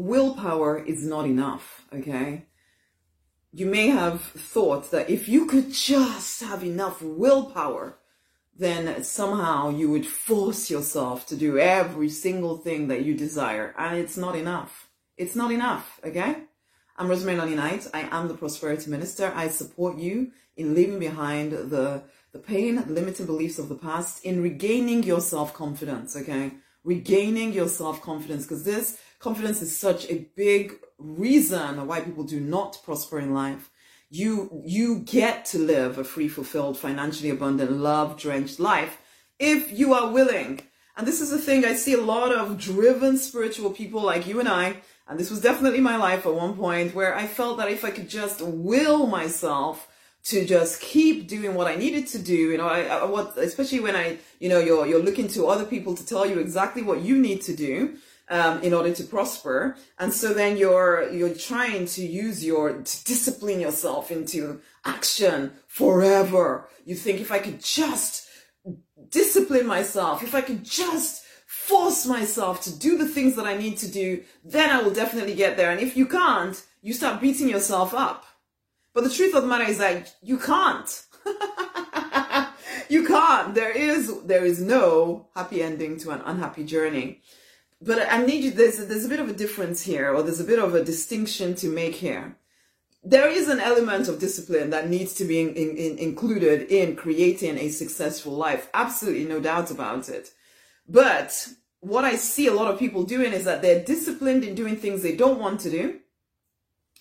willpower is not enough, okay? You may have thought that if you could just have enough willpower, then somehow you would force yourself to do every single thing that you desire. And it's not enough. It's not enough, okay? I'm Rosemary Nonny Knight. I am the Prosperity Minister. I support you in leaving behind the, the pain, limiting beliefs of the past, in regaining your self-confidence, okay? Regaining your self-confidence, because this confidence is such a big reason why people do not prosper in life. You, you get to live a free, fulfilled, financially abundant, love drenched life if you are willing. And this is the thing I see a lot of driven spiritual people like you and I, and this was definitely my life at one point where I felt that if I could just will myself to just keep doing what I needed to do, you know, I, I, what, especially when I, you know, you're, you're looking to other people to tell you exactly what you need to do um, in order to prosper. And so then you're, you're trying to use your, to discipline yourself into action forever. You think if I could just discipline myself, if I could just force myself to do the things that I need to do, then I will definitely get there. And if you can't, you start beating yourself up. But the truth of the matter is that you can't. you can't. There is, there is no happy ending to an unhappy journey but I need you, there's, there's a bit of a difference here, or there's a bit of a distinction to make here. There is an element of discipline that needs to be in, in, in included in creating a successful life. Absolutely no doubt about it. But what I see a lot of people doing is that they're disciplined in doing things they don't want to do.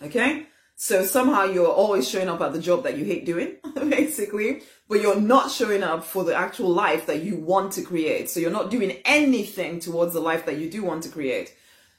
Okay? So somehow you're always showing up at the job that you hate doing, basically, but you're not showing up for the actual life that you want to create. So you're not doing anything towards the life that you do want to create.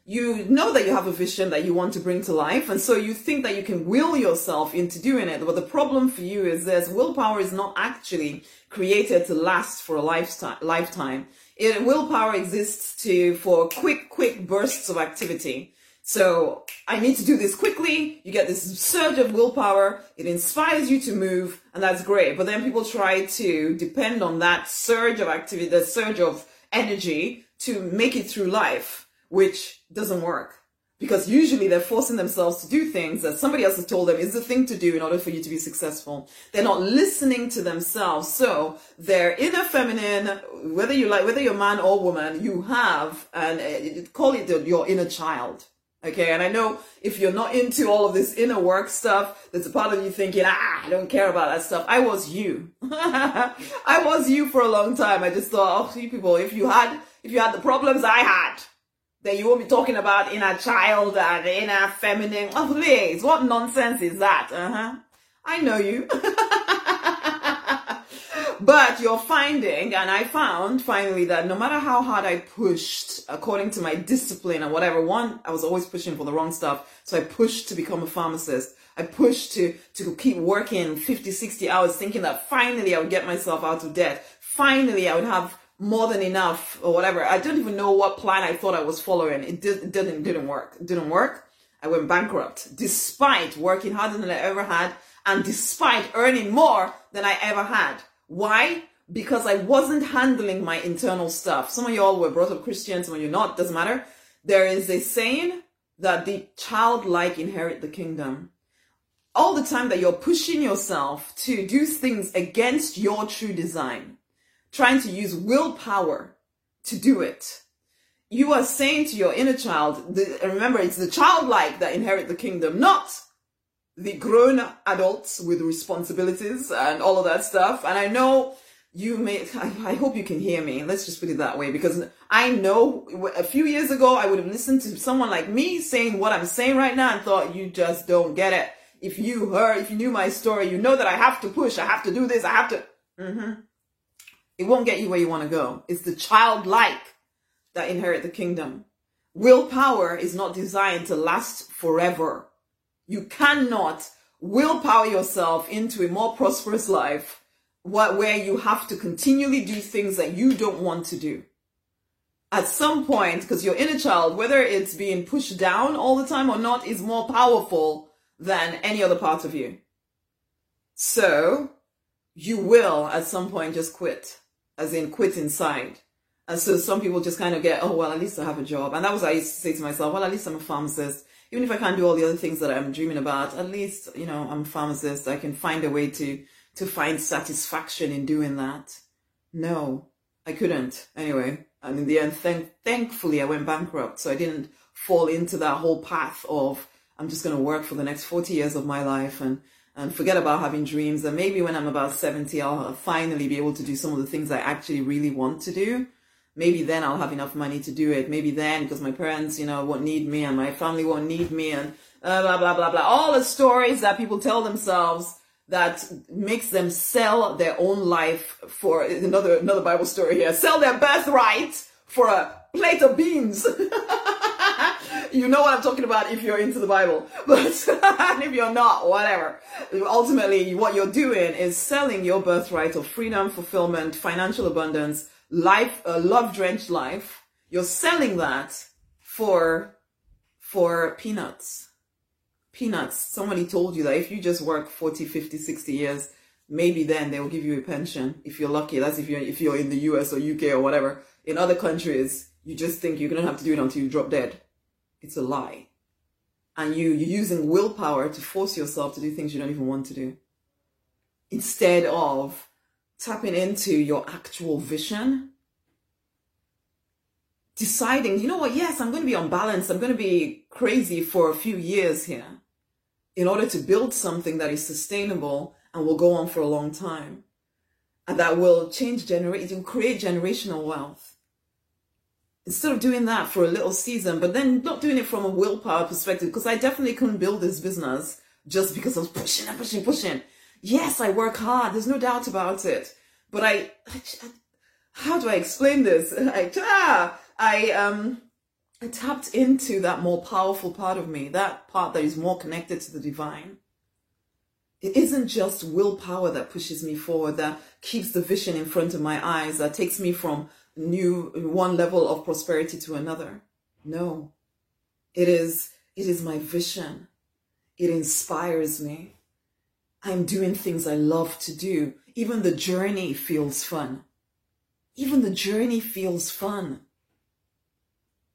You know that you have a vision that you want to bring to life, and so you think that you can will yourself into doing it. But the problem for you is this willpower is not actually created to last for a lifetime. It, willpower exists to for quick, quick bursts of activity. So I need to do this quickly. You get this surge of willpower. It inspires you to move and that's great. But then people try to depend on that surge of activity, the surge of energy to make it through life, which doesn't work. Because usually they're forcing themselves to do things that somebody else has told them is the thing to do in order for you to be successful. They're not listening to themselves. So their inner feminine, whether you like, whether you're man or woman, you have, and uh, call it your inner child Okay, and I know if you're not into all of this inner work stuff, there's a part of you thinking, ah, I don't care about that stuff. I was you. I was you for a long time. I just thought, oh, you people, if you had, if you had the problems I had, then you won't be talking about inner child and inner feminine. Oh, please, what nonsense is that? Uh huh. I know you. But you're finding, and I found finally that no matter how hard I pushed, according to my discipline or whatever, one, I was always pushing for the wrong stuff. So I pushed to become a pharmacist. I pushed to, to keep working 50, 60 hours thinking that finally I would get myself out of debt. Finally I would have more than enough or whatever. I don't even know what plan I thought I was following. It, did, it didn't, didn't work. It didn't work. I went bankrupt despite working harder than I ever had and despite earning more than I ever had. Why? Because I wasn't handling my internal stuff. Some of y'all were brought up Christian, some of you not, doesn't matter. There is a saying that the childlike inherit the kingdom. All the time that you're pushing yourself to do things against your true design, trying to use willpower to do it, you are saying to your inner child, the, remember, it's the childlike that inherit the kingdom, not the grown adults with responsibilities and all of that stuff. And I know you may, I, I, hope you can hear me. Let's just put it that way because I know a few years ago I would have listened to someone like me saying what I'm saying right now and thought you just don't get it. If you heard, if you knew my story, you know that I have to push, I have to do this, I have to. Mm-hmm. It won't get you where you want to go. It's the childlike that inherit the kingdom. Willpower is not designed to last forever. You cannot willpower yourself into a more prosperous life where you have to continually do things that you don't want to do. At some point, because your inner child, whether it's being pushed down all the time or not, is more powerful than any other part of you. So you will at some point just quit, as in quit inside. And so some people just kind of get, oh, well, at least I have a job. And that was I used to say to myself, well, at least I'm a pharmacist. Even if I can't do all the other things that I'm dreaming about, at least, you know, I'm a pharmacist. I can find a way to, to find satisfaction in doing that. No, I couldn't. Anyway, and in the end, thank, thankfully, I went bankrupt. So I didn't fall into that whole path of, I'm just going to work for the next 40 years of my life and, and forget about having dreams. And maybe when I'm about 70, I'll finally be able to do some of the things I actually really want to do. Maybe then I'll have enough money to do it. Maybe then, because my parents, you know, won't need me and my family won't need me and uh, blah, blah, blah, blah. All the stories that people tell themselves that makes them sell their own life for another, another Bible story here. Sell their birthright for a plate of beans. you know what I'm talking about if you're into the Bible. But if you're not, whatever. Ultimately, what you're doing is selling your birthright of freedom, fulfillment, financial abundance, life, a love drenched life. You're selling that for, for peanuts. Peanuts. Somebody told you that if you just work 40, 50, 60 years, maybe then they will give you a pension if you're lucky. That's if you're, if you're in the US or UK or whatever. In other countries, you just think you're going to have to do it until you drop dead. It's a lie. And you, you're using willpower to force yourself to do things you don't even want to do. Instead of tapping into your actual vision, deciding, you know what, yes, I'm going to be unbalanced. I'm going to be crazy for a few years here in order to build something that is sustainable and will go on for a long time and that will change generation, create generational wealth instead of doing that for a little season, but then not doing it from a willpower perspective, because I definitely couldn't build this business just because I was pushing and pushing, pushing. Yes, I work hard. There's no doubt about it. But I, how do I explain this? I, ah, I, um, I tapped into that more powerful part of me, that part that is more connected to the divine. It isn't just willpower that pushes me forward, that keeps the vision in front of my eyes, that takes me from new one level of prosperity to another. No. It is it is my vision. It inspires me. I'm doing things I love to do. Even the journey feels fun. Even the journey feels fun.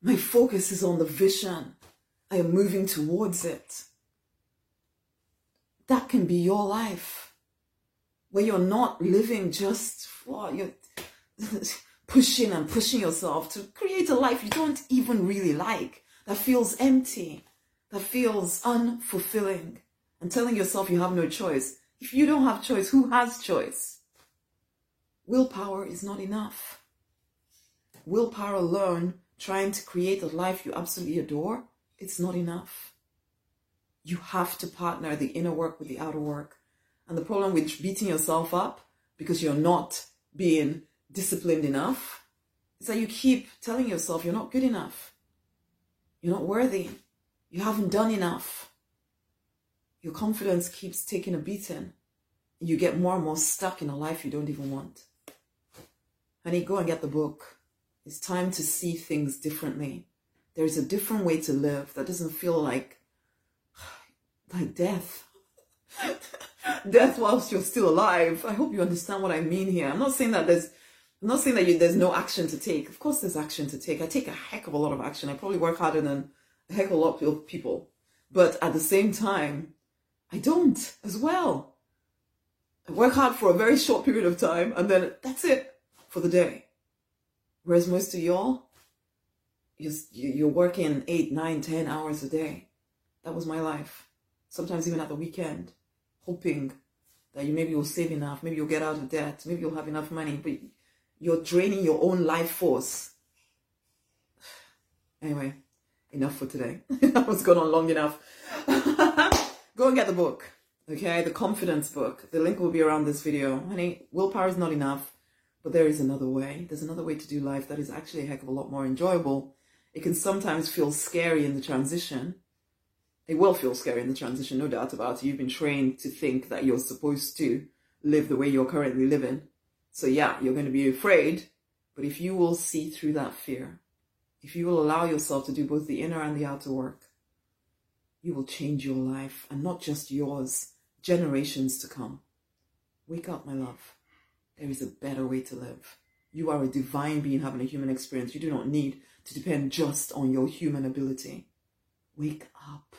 My focus is on the vision. I am moving towards it. That can be your life. Where you're not living just for you're pushing and pushing yourself to create a life you don't even really like, that feels empty, that feels unfulfilling, and telling yourself you have no choice. If you don't have choice, who has choice? Willpower is not enough. Willpower alone, trying to create a life you absolutely adore, it's not enough. You have to partner the inner work with the outer work. And the problem with beating yourself up because you're not being disciplined enough is that you keep telling yourself you're not good enough. You're not worthy. You haven't done enough. Your confidence keeps taking a beating. You get more and more stuck in a life you don't even want. Honey, go and get the book. It's time to see things differently. There is a different way to live that doesn't feel like like death. death whilst you're still alive. I hope you understand what I mean here. I'm not saying that there's I'm not saying that you, there's no action to take. Of course, there's action to take. I take a heck of a lot of action. I probably work harder than a heck of a lot of people. But at the same time, I don't as well. I work hard for a very short period of time and then that's it for the day. Whereas most of y'all, you're working eight, nine, ten hours a day. That was my life. Sometimes even at the weekend, hoping that you maybe you'll save enough, maybe you'll get out of debt, maybe you'll have enough money, but you're draining your own life force. Anyway, enough for today. that was gone on long enough. Go and get the book. Okay, the confidence book. The link will be around this video. Honey, willpower is not enough, but there is another way. There's another way to do life that is actually a heck of a lot more enjoyable. It can sometimes feel scary in the transition. It will feel scary in the transition, no doubt about it. You've been trained to think that you're supposed to live the way you're currently living. So yeah, you're going to be afraid, but if you will see through that fear, if you will allow yourself to do both the inner and the outer work, you will change your life and not just yours, generations to come. Wake up, my love. There is a better way to live. You are a divine being having a human experience. You do not need to depend just on your human ability. Wake up.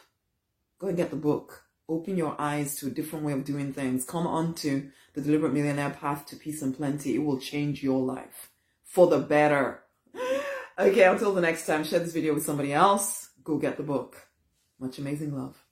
Go and get the book. Open your eyes to a different way of doing things. Come onto the Deliberate Millionaire Path to Peace and Plenty. It will change your life for the better. Okay, until the next time, share this video with somebody else. Go get the book. Much amazing love.